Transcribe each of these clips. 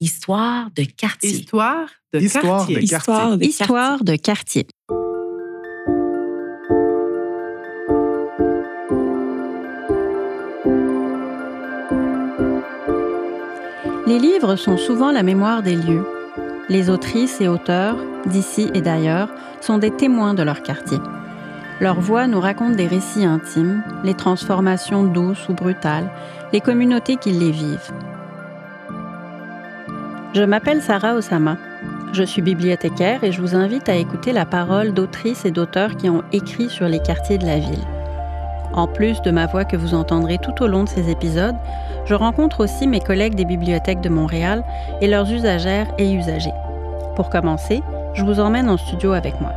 Histoire de quartier. Histoire de Histoire quartier. de quartier. Histoire de Histoire de quartier. Les livres sont souvent la mémoire des lieux. Les autrices et auteurs, d'ici et d'ailleurs, sont des témoins de leur quartier. Leur voix nous raconte des récits intimes, les transformations douces ou brutales, les communautés qui les vivent. Je m'appelle Sarah Osama. Je suis bibliothécaire et je vous invite à écouter la parole d'autrices et d'auteurs qui ont écrit sur les quartiers de la ville. En plus de ma voix que vous entendrez tout au long de ces épisodes, je rencontre aussi mes collègues des bibliothèques de Montréal et leurs usagères et usagers. Pour commencer, je vous emmène en studio avec moi.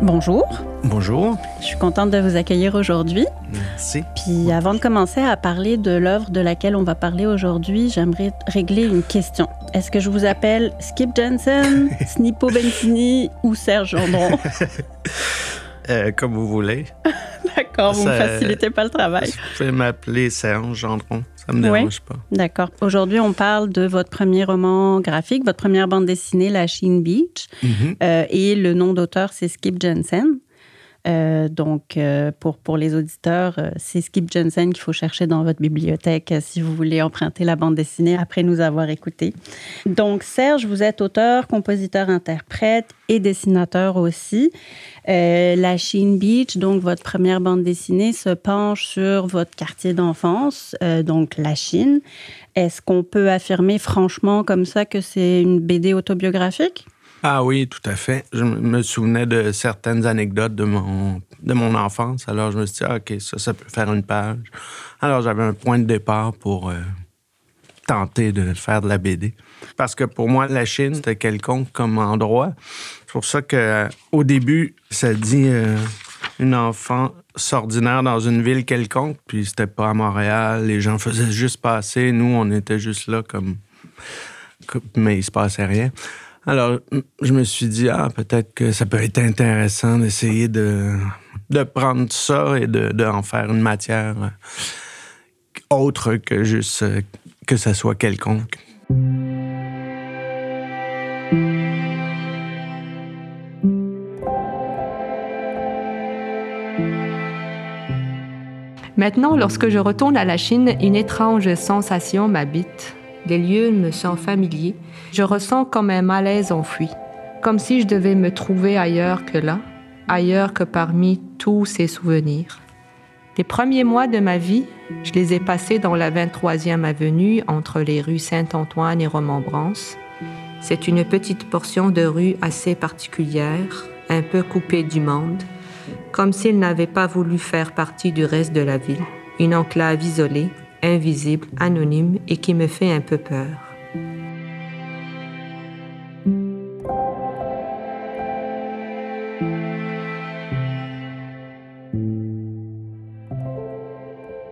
Bonjour, Bonjour. je suis contente de vous accueillir aujourd'hui. Merci. Puis avant de commencer à parler de l'œuvre de laquelle on va parler aujourd'hui, j'aimerais régler une question. Est-ce que je vous appelle Skip Jensen, Snippo Bentini ou Serge Gendron? Euh, comme vous voulez. D'accord, vous ne me facilitez pas le travail. Vous pouvez m'appeler Serge Gendron. Ça me Oui. dérange pas. D'accord. Aujourd'hui, on parle de votre premier roman graphique, votre première bande dessinée, La Chine Beach. Mhm. Euh, et le nom d'auteur, c'est Skip Jensen. Euh, donc, euh, pour, pour les auditeurs, euh, c'est Skip Jensen qu'il faut chercher dans votre bibliothèque si vous voulez emprunter la bande dessinée après nous avoir écoutés. Donc, Serge, vous êtes auteur, compositeur, interprète et dessinateur aussi. La Chine Beach, donc votre première bande dessinée, se penche sur votre quartier d'enfance, donc la Chine. Est-ce qu'on peut affirmer franchement comme ça que c'est une BD autobiographique? Ah oui, tout à fait. Je me souvenais de certaines anecdotes de mon, de mon enfance. Alors, je me suis dit, ah, OK, ça, ça peut faire une page. Alors, j'avais un point de départ pour euh, tenter de faire de la BD. Parce que pour moi, la Chine, c'était quelconque comme endroit. C'est pour ça que euh, début, ça dit euh, une enfant ordinaire dans une ville quelconque, puis c'était pas à Montréal. Les gens faisaient juste passer. Nous, on était juste là comme- Mais il se passait rien. Alors, je me suis dit, ah, peut-être que ça peut être intéressant d'essayer de, prendre ça et de, de faire une matière euh, autre que juste euh, que ça soit quelconque. Maintenant, lorsque je retourne à la Chine, une étrange sensation m'habite. Les lieux me sont familiers. Je ressens comme un malaise enfoui, comme si je devais me trouver ailleurs que là, ailleurs que parmi tous ces souvenirs. Les premiers mois de ma vie, je les ai passés dans la 23e avenue entre les rues Saint-Antoine et Romembrance. C'est une petite portion de rue assez particulière, un peu coupée du monde, comme s'il n'avait pas voulu faire partie du reste de la ville. Une enclave isolée, invisible, anonyme et qui me fait un peu peur.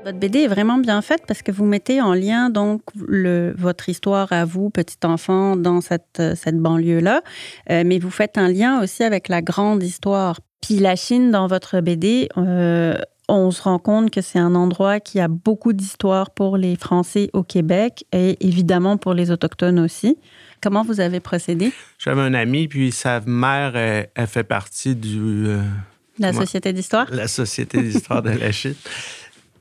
Votre BD est vraiment bien faite parce que vous mettez en lien donc votre histoire à vous, petit enfant, dans cette, cette banlieue-là, Euh, mais vous faites un lien aussi avec la grande histoire. Puis la Chine, dans votre BD, euh, on se rend compte que c'est un endroit qui a beaucoup d'histoire pour les Français au Québec et évidemment pour les Autochtones aussi. Comment vous avez procédé? J'avais un ami, puis sa mère, elle, elle fait partie du, euh, La Comment- Société d'histoire? la Société d'histoire de la Chine.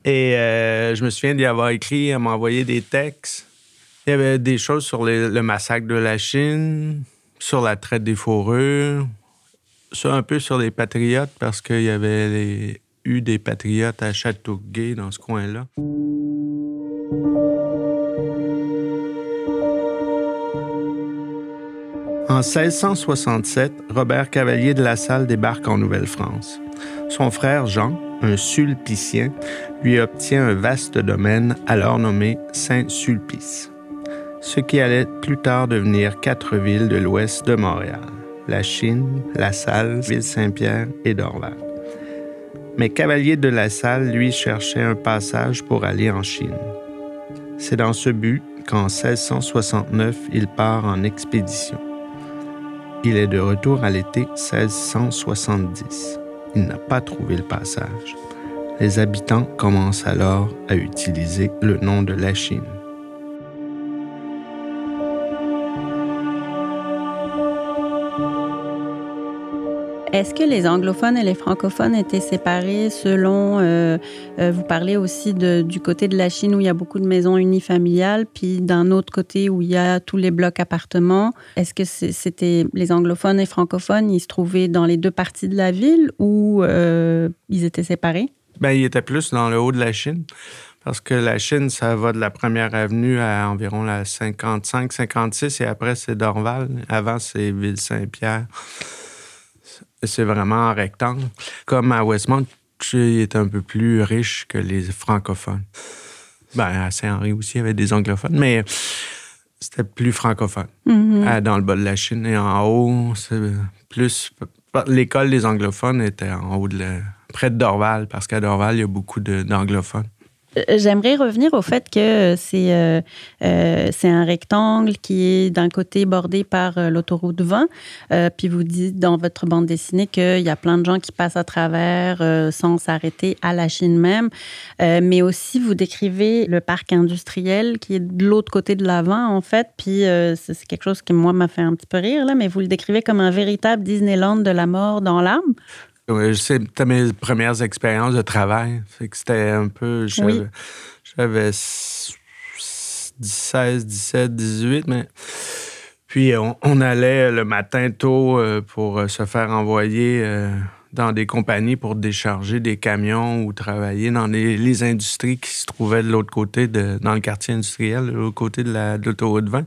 Et euh, je me souviens d'y avoir écrit, elle m'a envoyé des textes. Il y avait des choses sur les- le massacre de la Chine, sur la traite des fourrures, sur, un peu sur les patriotes, parce qu'il y avait les- eu des patriotes à Châteauguay, dans ce coin-là. En 1667, Robert Cavalier de la Salle débarque en Nouvelle-France. Son frère Jean, un sulpicien, lui obtient un vaste domaine alors nommé Saint-Sulpice, ce qui allait plus tard devenir quatre villes de l'ouest de Montréal, la Chine, la Salle, Ville-Saint-Pierre et Dorval. Mais Cavalier de la Salle, lui, cherchait un passage pour aller en Chine. C'est dans ce but qu'en 1669, il part en expédition. Il est de retour à l'été 1670. Il n'a pas trouvé le passage. Les habitants commencent alors à utiliser le nom de la Chine. Est-ce que les anglophones et les francophones étaient séparés selon... Euh, euh, vous parlez aussi du côté de la Chine où il y a beaucoup de maisons unifamiliales, puis d'un autre côté où il y a tous les blocs appartements. Est-ce que c'était les anglophones et francophones, ils se trouvaient dans les deux parties de la ville ou euh, ils étaient séparés? Bien, ils étaient plus dans le haut de la Chine. Parce que la Chine, ça va de la première avenue à environ la 55, 56, et après, c'est Dorval. Avant, c'est Ville-Saint-Pierre. C'est vraiment en rectangle. Comme à Westmont, il est un peu plus riche que les francophones. Ben, à Saint-Henri aussi, il y avait des anglophones, mais c'était plus francophone mm-hmm. dans le bas de la Chine. Et en haut, c'est plus. L'école des anglophones était en haut de près de Dorval, parce qu'à Dorval, il y a beaucoup d'anglophones. Euh, j'aimerais revenir au fait que c'est euh, euh, un rectangle qui est d'un côté bordé par l'autoroute 20. puis vous dites dans votre bande dessinée qu'il y a plein de gens qui passent à travers sans s'arrêter à la Chine même. mais aussi, vous décrivez le parc industriel qui est de l'autre côté de l'avant, en fait. Puis c'est quelque chose qui, moi, m'a fait un petit peu rire, là, mais vous le décrivez comme un véritable Disneyland de la mort dans l'âme. C'était mes premières expériences de travail. C'était un peu. J'avais 16, 17, 18, mais. Puis on, allait le matin tôt euh, pour euh, se faire envoyer euh, dans des compagnies pour décharger des camions ou travailler dans les, industries qui se trouvaient de l'autre côté, de, dans le quartier industriel, de l'autre côté de l'autoroute 20.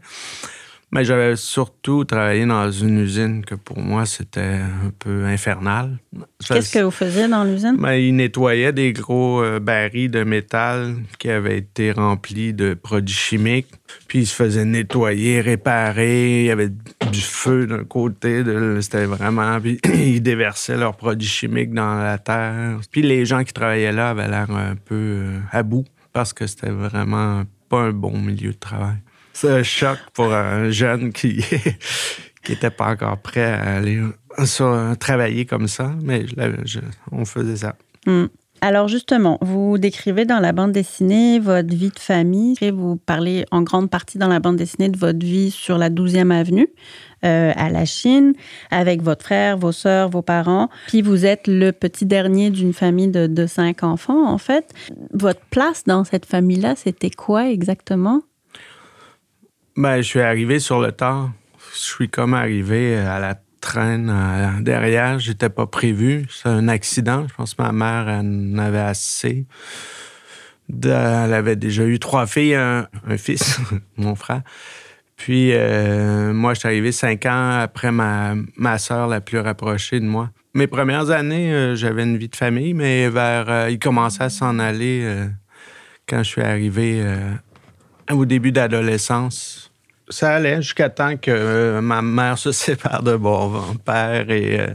Mais j'avais surtout travaillé dans une usine que pour moi, c'était un peu infernal. Qu'est-ce que vous faisiez dans l'usine? Ben, ils nettoyaient des gros euh, barils de métal qui avaient été remplis de produits chimiques. Puis ils se faisaient nettoyer, réparer. Il y avait du feu d'un côté. C'était vraiment... Puis ils déversaient leurs produits chimiques dans la terre. Puis les gens qui travaillaient là avaient l'air un peu euh, à bout parce que c'était vraiment pas un bon milieu de travail. C'est un choc pour un jeune qui n'était pas encore prêt à aller travailler comme ça, mais on faisait ça. Hmm. Alors justement, vous décrivez dans la bande dessinée votre vie de famille. Vous parlez en grande partie dans la bande dessinée de votre vie sur la 12e avenue euh, à la Chine, avec votre frère, vos sœurs, vos parents. Puis vous êtes le petit dernier d'une famille de cinq enfants, en fait. Votre place dans cette famille-là, c'était quoi exactement? Ben, je suis arrivé sur le tard. Je suis comme arrivé à la traîne euh, derrière. J'étais pas prévu. C'est un accident. Je pense que ma mère en avait assez. elle avait déjà eu trois filles, un, fils, mon frère. Puis euh, moi, je suis arrivé cinq ans après ma, ma soeur la plus rapprochée de moi. Mes premières années, euh, j'avais une vie de famille, mais vers. il commençait à s'en aller quand je suis arrivé au début d'adolescence ça allait jusqu'à temps que euh, ma mère se sépare de mon père et, euh,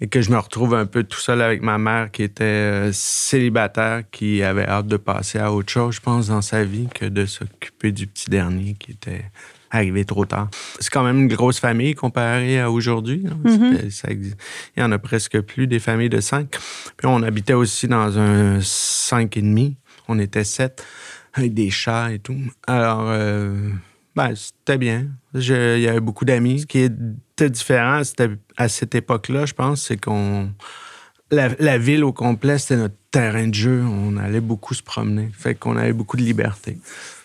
et, que je me retrouve un peu tout seul avec ma mère qui était euh, célibataire, qui avait hâte de passer à autre chose, je pense, dans sa vie que de s'occuper du petit dernier qui était arrivé trop tard. C'est quand même une grosse famille comparée à aujourd'hui. Mm-hmm. Il y en a presque plus des familles de cinq. Puis on habitait aussi dans un cinq et demi. On était sept avec des chats et tout. Alors, ben, c'était bien. il y avait beaucoup d'amis. Ce qui était différent à cette époque-là, je pense, c'est qu'on. La, ville au complet, c'était notre terrain de jeu. On allait beaucoup se promener. Fait qu'on avait beaucoup de liberté.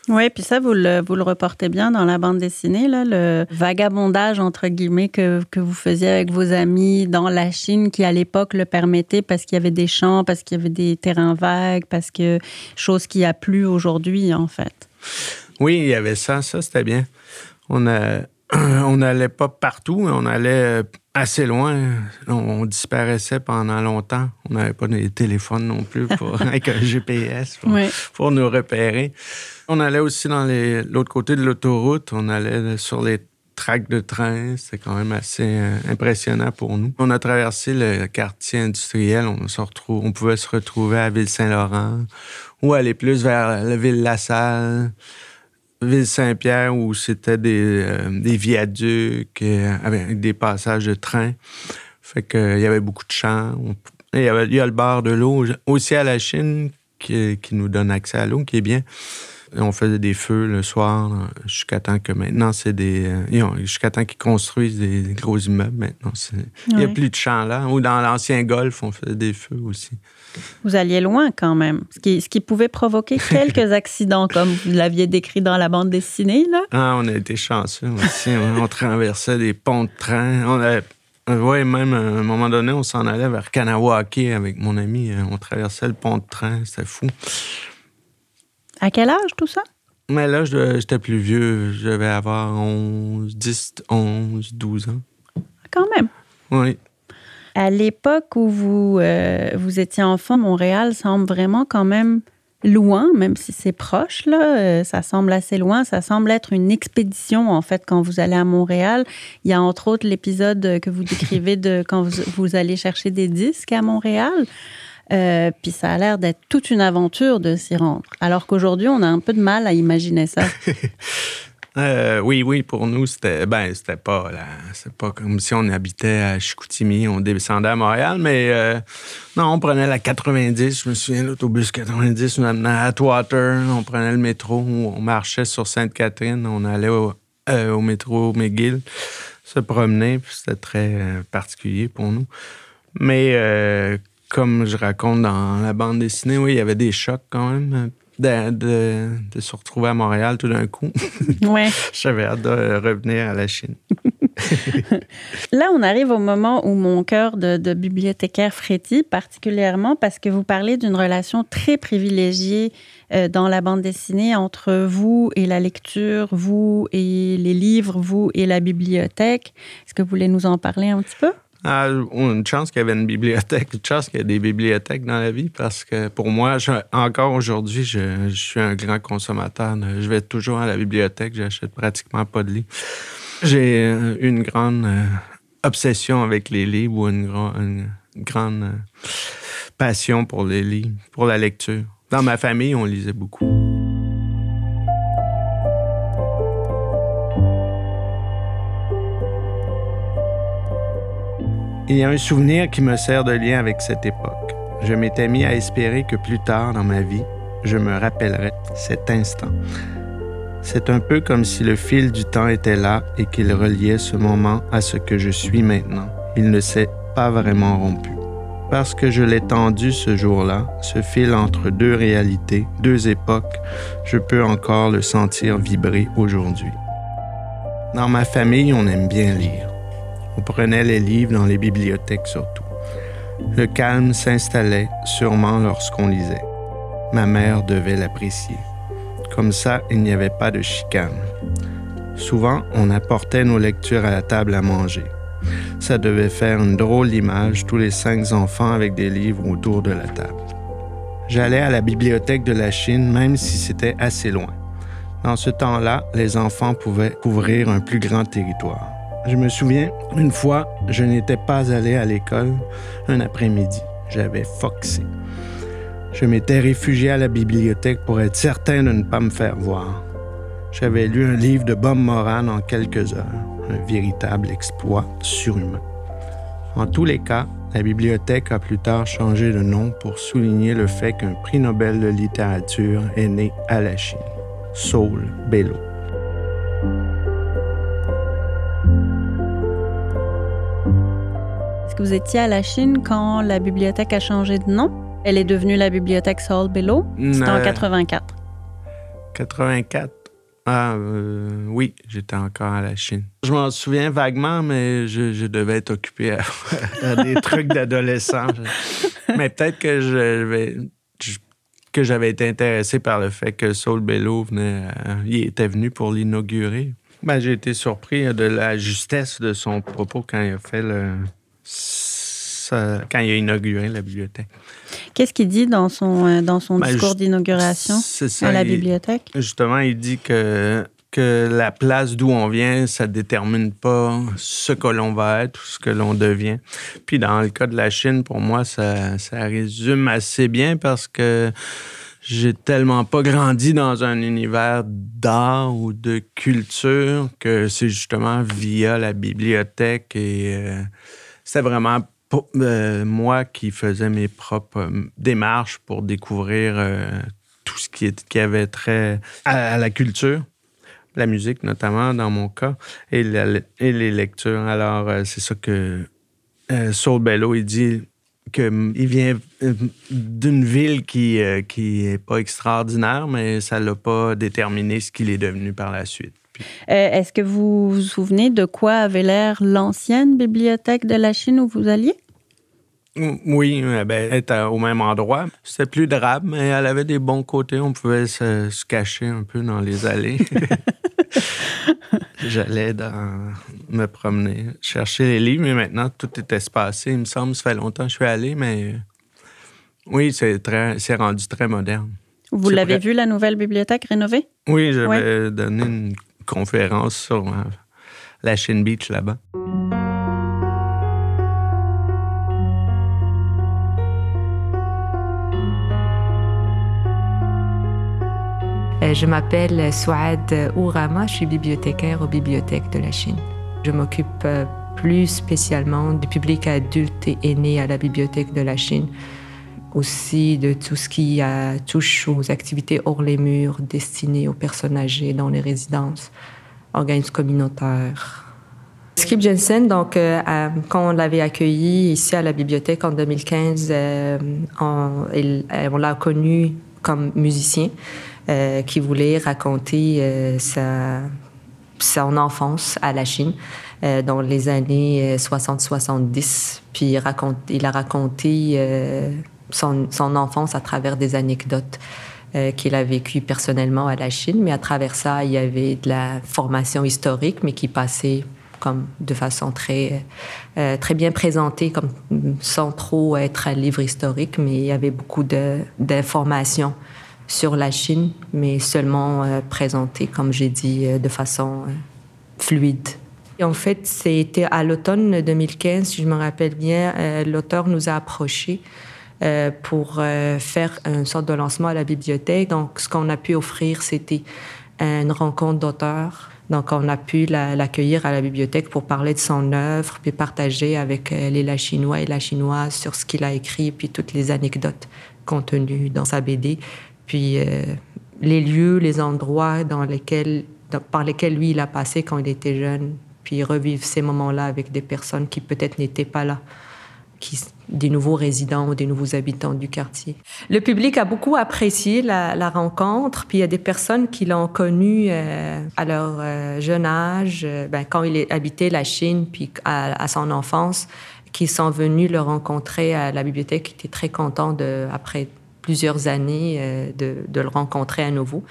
Oui, puis ça, vous le, vous le reportez bien dans la bande dessinée, le vagabondage, entre guillemets, que, que vous faisiez avec vos amis dans la Chine, qui à l'époque le permettait parce qu'il y avait des champs, parce qu'il y avait des terrains vagues, parce que chose qui a plus aujourd'hui, en fait. Oui, il y avait ça. Ça, c'était bien. On on n'allait pas partout, on allait assez loin. On, disparaissait pendant longtemps. On n'avait pas de téléphone non plus pour, avec un GPS pour, nous repérer. On allait aussi dans l'autre côté de l'autoroute. On allait sur les tracks de train. C'était quand même assez euh, impressionnant pour nous. On a traversé le quartier industriel. On, se retrouve, on pouvait se retrouver à Ville-Saint-Laurent ou aller plus vers la ville La Salle. Ville-Saint-Pierre où c'était des, euh, viaducs euh, avec des passages de train. Fait qu'il y avait beaucoup de champs. Il y, avait, a le bar de l'eau aussi à la Chine qui, nous donne accès à l'eau, qui est bien. on faisait des feux le soir, jusqu'à temps que maintenant, c'est des. euh, jusqu'à temps qu'ils construisent des, des gros immeubles maintenant. Il n'y a plus de champs là. Ou dans l'ancien golf, on faisait des feux aussi. Vous alliez loin quand même, ce qui, ce qui pouvait provoquer quelques accidents, comme vous l'aviez décrit dans la bande dessinée. Là. Ah, on a été chanceux aussi. hein. on traversait des ponts de train. On avait. Oui, même à un moment donné, on s'en allait vers Kanawake avec mon ami. On traversait le pont de train. C'était fou. À quel âge tout ça? Mais là, j'étais plus vieux. Je devais avoir 11, 10, 11, 12 ans. Quand même. Oui. À l'époque où vous, euh, vous étiez enfant, Montréal semble vraiment quand même loin, même si c'est proche, là, euh, ça semble assez loin. Ça semble être une expédition, en fait, quand vous allez à Montréal. Il y a entre autres l'épisode que vous décrivez de quand vous, vous allez chercher des disques à Montréal. Euh, puis ça a l'air d'être toute une aventure de s'y rendre. Alors qu'aujourd'hui, on a un peu de mal à imaginer ça. Euh, oui, oui, pour nous, c'était ben, c'était pas c'est pas comme si on habitait à Chicoutimi, on descendait à Montréal, mais euh, non, on prenait la 90, je me souviens, l'autobus 90 nous amenait à Atwater, on prenait le métro, on marchait sur Sainte-Catherine, on allait au, euh, au métro McGill, se promener, puis c'était très particulier pour nous. Mais comme je raconte dans la bande dessinée, oui, il y avait des chocs quand même. De, de- de se retrouver à Montréal tout d'un coup. Ouais. J'avais hâte de revenir à la Chine. Là, on arrive au moment où mon cœur de, de bibliothécaire frétille, particulièrement parce que vous parlez d'une relation très privilégiée euh, dans la bande dessinée entre vous et la lecture, vous et les livres, vous et la bibliothèque. Est-ce que vous voulez nous en parler un petit peu? Ah, une chance qu'il y avait une bibliothèque, une chance qu'il y ait des bibliothèques dans la vie parce que pour moi, encore aujourd'hui, je, suis un grand consommateur. Je vais toujours à la bibliothèque, j'achète pratiquement pas de livres. J'ai euh, une grande euh, obsession avec les livres ou une grande euh, passion pour les livres, pour la lecture. Dans ma famille, on lisait beaucoup. Il y a un souvenir qui me sert de lien avec cette époque. Je m'étais mis à espérer que plus tard dans ma vie, je me rappellerais cet instant. C'est un peu comme si le fil du temps était là et qu'il reliait ce moment à ce que je suis maintenant. Il ne s'est pas vraiment rompu. Parce que je l'ai tendu ce jour-là, ce fil entre deux réalités, deux époques, je peux encore le sentir vibrer aujourd'hui. Dans ma famille, on aime bien lire. On prenait les livres dans les bibliothèques surtout. Le calme s'installait sûrement lorsqu'on lisait. Ma mère devait l'apprécier. Comme ça, il n'y avait pas de chicane. Souvent, on apportait nos lectures à la table à manger. Ça devait faire une drôle d'image, tous les cinq enfants avec des livres autour de la table. J'allais à la bibliothèque de la Chine, même si c'était assez loin. Dans ce temps-là, les enfants pouvaient couvrir un plus grand territoire. Je me souviens, une fois, je n'étais pas allé à l'école un après-midi. J'avais foxé. Je m'étais réfugié à la bibliothèque pour être certain de ne pas me faire voir. J'avais lu un livre de Bob Moran en quelques heures, un véritable exploit surhumain. En tous les cas, la bibliothèque a plus tard changé de nom pour souligner le fait qu'un prix Nobel de littérature est né à la Chine, Saul Bellow. Que vous étiez à la Chine quand la bibliothèque a changé de nom? Elle est devenue la bibliothèque Saul Bellow. C'était en Euh, 84. 84. Ah, euh, oui, j'étais encore à la Chine. Je m'en souviens vaguement, mais je, je devais être occupé à, à des trucs d'adolescent. Mais peut-être que je vais- je- que j'avais été intéressé par le fait que Saul Bellow venait, euh, il était venu pour l'inaugurer. Ben, j'ai été surpris de la justesse de son propos quand il a fait le, ça- quand il a inauguré la bibliothèque. Qu'est-ce qu'il dit dans son, euh, dans son Ben, discours d'inauguration à la il- bibliothèque? Justement, il dit que, que la place d'où on vient, ça détermine pas ce que l'on va être ou ce que l'on devient. Puis dans le cas de la Chine, pour moi, ça, ça résume assez bien parce que j'ai tellement pas grandi dans un univers d'art ou de culture que c'est justement via la bibliothèque et euh, c'est vraiment euh, moi qui faisais mes propres euh, démarches pour découvrir euh, tout ce qui, est, qui avait trait à, la culture, la musique notamment dans mon cas, et, et les lectures. Alors, c'est ça que Saul Bello, il dit qu'il vient d'une ville qui n'est pas extraordinaire, mais ça ne l'a pas déterminé ce qu'il est devenu par la suite. Est-ce que vous vous souvenez de quoi avait l'air l'ancienne bibliothèque de la Chine où vous alliez? Oui, ben, elle était au même endroit. C'était plus drabe, mais elle avait des bons côtés. On pouvait se, cacher un peu dans les allées. J'allais me promener, chercher les livres, mais maintenant tout est espacé. Il me semble, ça fait longtemps que je suis allé, mais oui, c'est c'est rendu très moderne. Vous l'avez vu, la nouvelle bibliothèque rénovée? Oui, j'avais donné une conférence sur euh, la Chine Beach là-bas. Euh, je m'appelle Souad Ourama, je suis bibliothécaire aux bibliothèques de la Chine. Je m'occupe euh, plus spécialement du public adulte et aîné à la bibliothèque de la Chine, aussi de tout ce qui touche aux activités hors les murs destinées aux personnes âgées dans les résidences, organismes communautaires. Skip Jensen, donc, euh, quand on l'avait accueilli ici à la bibliothèque en 2015, on, on l'a connu comme musicien. Euh, qui voulait raconter euh, sa, son enfance à la Chine euh, dans les années 60-70. Puis il, a raconté son, enfance à travers des anecdotes qu'il a vécues personnellement à la Chine. Mais à travers ça, il y avait de la formation historique, mais qui passait comme de façon très, très bien présentée, comme sans trop être un livre historique, mais il y avait beaucoup d'informations sur la Chine, mais seulement euh, présenté, comme j'ai dit, euh, de façon euh, fluide. Et en fait, c'était à l'automne 2015, si je me rappelle bien, l'auteur nous a approchés pour faire une sorte de lancement à la bibliothèque. Donc, ce qu'on a pu offrir, c'était une rencontre d'auteurs. Donc, on a pu l'accueillir à la bibliothèque pour parler de son œuvre, puis partager avec les la chinois et la chinoise sur ce qu'il a écrit, puis toutes les anecdotes contenues dans sa BD puis euh, les lieux, les endroits dans lesquels, par lesquels lui, il a passé quand il était jeune, puis revivre ces moments-là avec des personnes qui peut-être n'étaient pas là, des nouveaux résidents ou des nouveaux habitants du quartier. Le public a beaucoup apprécié la, rencontre, puis il y a des personnes qui l'ont connu euh, à leur euh, jeune âge, ben, quand il habitait la Chine, puis à, son enfance, qui sont venus le rencontrer à la bibliothèque, qui étaient très contents de, après plusieurs années euh, de, de, le rencontrer à nouveau.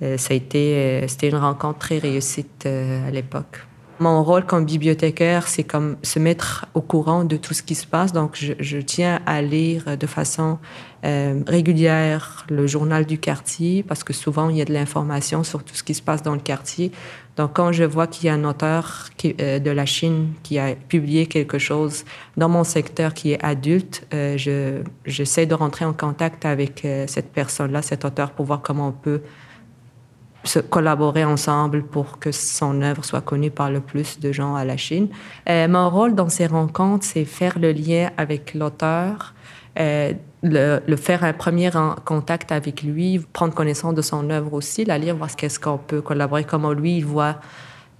Euh, ça a été, euh, c'était une rencontre très réussite à l'époque. Mon rôle comme bibliothécaire, c'est comme se mettre au courant de tout ce qui se passe. Donc, je, je tiens à lire de façon euh, régulière le journal du quartier parce que souvent, il y a de l'information sur tout ce qui se passe dans le quartier. Donc, quand je vois qu'il y a un auteur qui, euh, de la Chine qui a publié quelque chose dans mon secteur qui est adulte, euh, je, j'essaie de rentrer en contact avec euh, cette personne-là, cet auteur, pour voir comment on peut se collaborer ensemble pour que son œuvre soit connue par le plus de gens à la Chine. Euh, mon rôle dans ces rencontres, c'est faire le lien avec l'auteur, euh, le, faire un premier contact avec lui, prendre connaissance de son œuvre aussi, la lire, voir ce qu'est-ce qu'on peut collaborer, comment lui il voit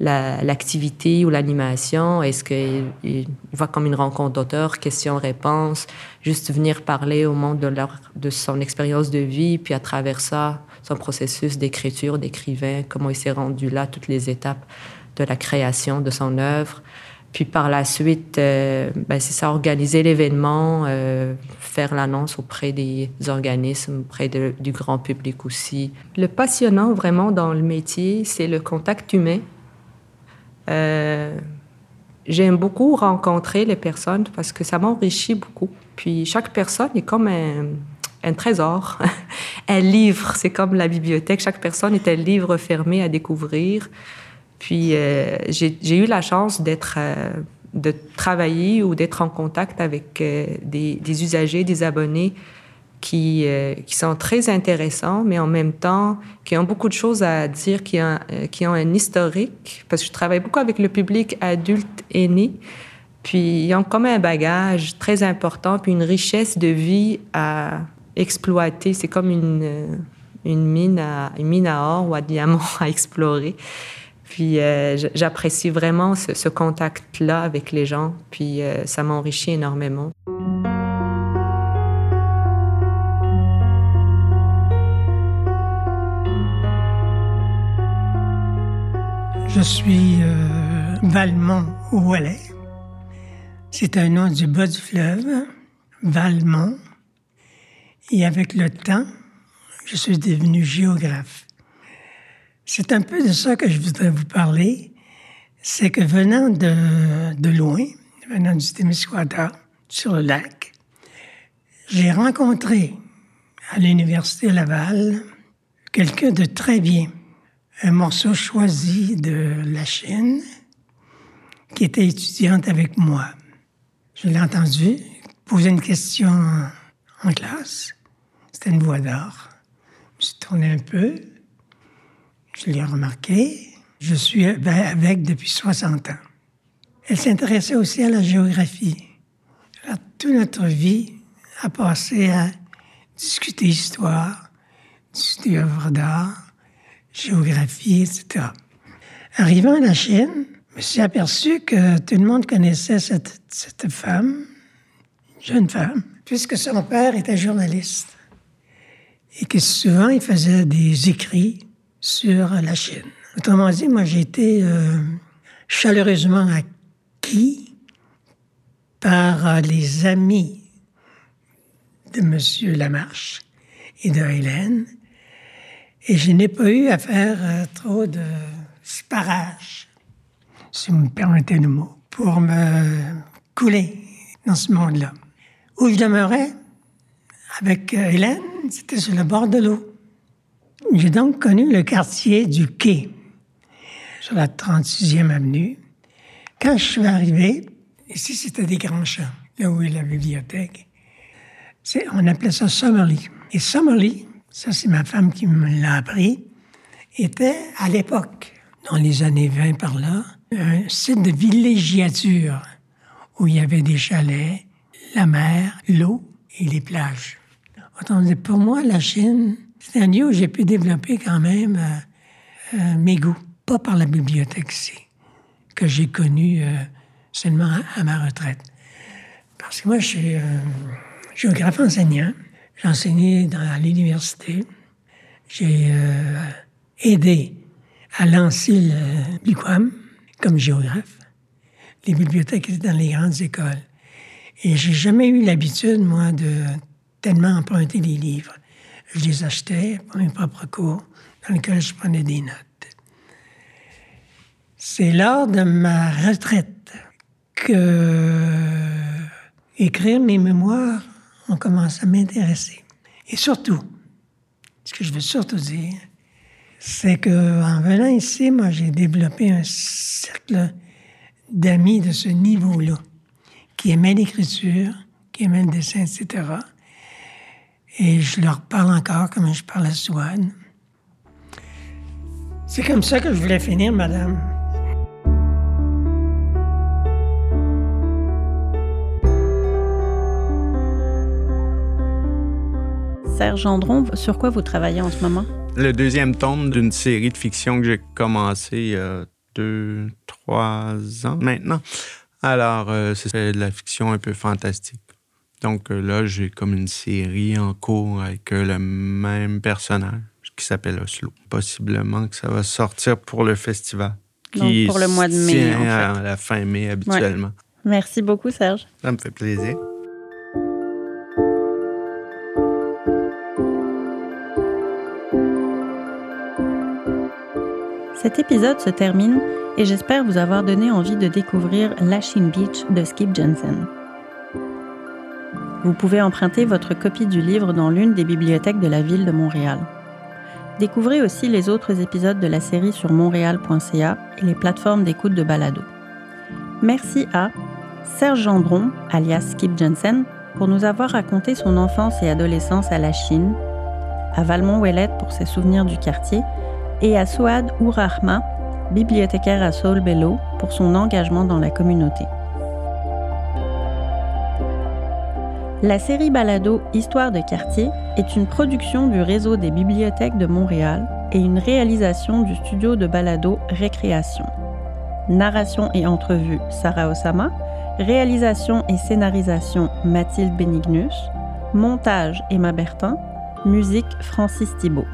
l'activité ou l'animation. Est-ce qu'il il voit comme une rencontre d'auteur, questions-réponses, juste venir parler au monde de, de son expérience de vie, puis à travers ça, son processus d'écriture, d'écrivain, comment il s'est rendu là, toutes les étapes de la création de son œuvre. Puis par la suite, euh, ben c'est ça, organiser l'événement, euh, faire l'annonce auprès des organismes, auprès du grand public aussi. Le passionnant vraiment dans le métier, c'est le contact humain. Euh, j'aime beaucoup rencontrer les personnes parce que ça m'enrichit beaucoup. Puis chaque personne est comme un, un trésor, un livre. C'est comme la bibliothèque. Chaque personne est un livre fermé à découvrir. Puis euh, j'ai eu la chance d'être, euh, de travailler ou d'être en contact avec euh, des, usagers, des abonnés qui, qui sont très intéressants, mais en même temps qui ont beaucoup de choses à dire, qui ont, qui ont un historique, parce que je travaille beaucoup avec le public adulte aîné. Puis ils ont comme un bagage très important, puis une richesse de vie à exploiter. C'est comme une une mine à, une mine à or ou à diamant à explorer. Puis euh, j'apprécie vraiment ce, contact-là avec les gens, puis euh, ça m'enrichit énormément. Je suis euh, Valmont Ouellet. C'est un nom du bas du fleuve, Valmont. Et avec le temps, je suis devenu géographe. C'est un peu de ça que je voudrais vous parler. C'est que venant de, de loin, venant du Témiscouata, sur le lac, j'ai rencontré à l'Université Laval quelqu'un de très bien, un morceau choisi de la Chine qui était étudiante avec moi. Je l'ai entendu poser une question en classe. C'était une voix d'or. Je me suis tourné un peu. Je l'ai remarqué. Je suis avec depuis 60 ans. Elle s'intéressait aussi à la géographie. Alors, toute notre vie a passé à discuter histoire, discuter œuvres d'art, géographie, etc. Arrivant à la Chine, je me suis aperçu que tout le monde connaissait cette, cette femme, jeune femme, puisque son père était journaliste et que souvent il faisait des écrits sur la Chine. Autrement dit, moi j'ai été euh, chaleureusement acquis par euh, les amis de M. Lamarche et de Hélène, et je n'ai pas eu à faire euh, trop de sparage, si vous me permettez le mot, pour me couler dans ce monde-là. Où je demeurais avec Hélène, c'était sur le bord de l'eau. J'ai donc connu le quartier du Quai, sur la 36e avenue. Quand je suis arrivé, ici, c'était des grands champs, là où est la bibliothèque. On appelait ça Summerly. Et Summerly, ça c'est ma femme qui me l'a appris, était à l'époque, dans les années 20 par là, un site de villégiature où il y avait des chalets, la mer, l'eau et les plages. Attendez, pour moi, la Chine, c'est un lieu où j'ai pu développer quand même euh, euh, mes goûts. Pas par la bibliothèque ici, que j'ai connue euh, seulement à, ma retraite. Parce que moi, je suis géographe enseignant. J'ai enseigné dans, l'université. J'ai aidé à lancer le Biquam comme géographe. Les bibliothèques étaient dans les grandes écoles. Et j'ai jamais eu l'habitude, moi, de tellement emprunté des livres. Je les achetais pour mes propres cours dans lesquels je prenais des notes. C'est lors de ma retraite que écrire mes mémoires ont commencé à m'intéresser. Et surtout, ce que je veux surtout dire, c'est qu'en venant ici, moi, j'ai développé un cercle d'amis de ce niveau-là, qui aimaient l'écriture, qui aimaient le dessin, etc. Et je leur parle encore comme je parle à Swan. C'est comme ça que je voulais finir, madame. Serge Gendron, sur quoi vous travaillez en ce moment? Le deuxième tome d'une série de fiction que j'ai commencé il y a deux, trois ans maintenant. Alors, euh, c'est de la fiction un peu fantastique. Donc euh, là, j'ai comme une série en cours avec euh, le même personnage qui s'appelle Oslo. Possiblement que ça va sortir pour le festival. Qui pour le mois de mai. En fait. à la fin mai habituellement. Merci beaucoup, Serge. Ça me fait plaisir. Cet épisode se termine et j'espère vous avoir donné envie de découvrir Lachine Beach de Skip Jensen. Vous pouvez emprunter votre copie du livre dans l'une des bibliothèques de la ville de Montréal. Découvrez aussi les autres épisodes de la série sur montréal.ca et les plateformes d'écoute de balado. Merci à Serge Gendron, alias Skip Jensen, pour nous avoir raconté son enfance et adolescence à la Chine, à Valmont Ouellette pour ses souvenirs du quartier, et à Souad Ourahma, bibliothécaire à Saul Bello, pour son engagement dans la communauté. La série Balado Histoire de quartier est une production du réseau des bibliothèques de Montréal et une réalisation du studio de balado Récréation. Narration et entrevue Sarah Osama, réalisation et scénarisation Mathilde Benignus, montage Emma Bertin, musique Francis Thibault.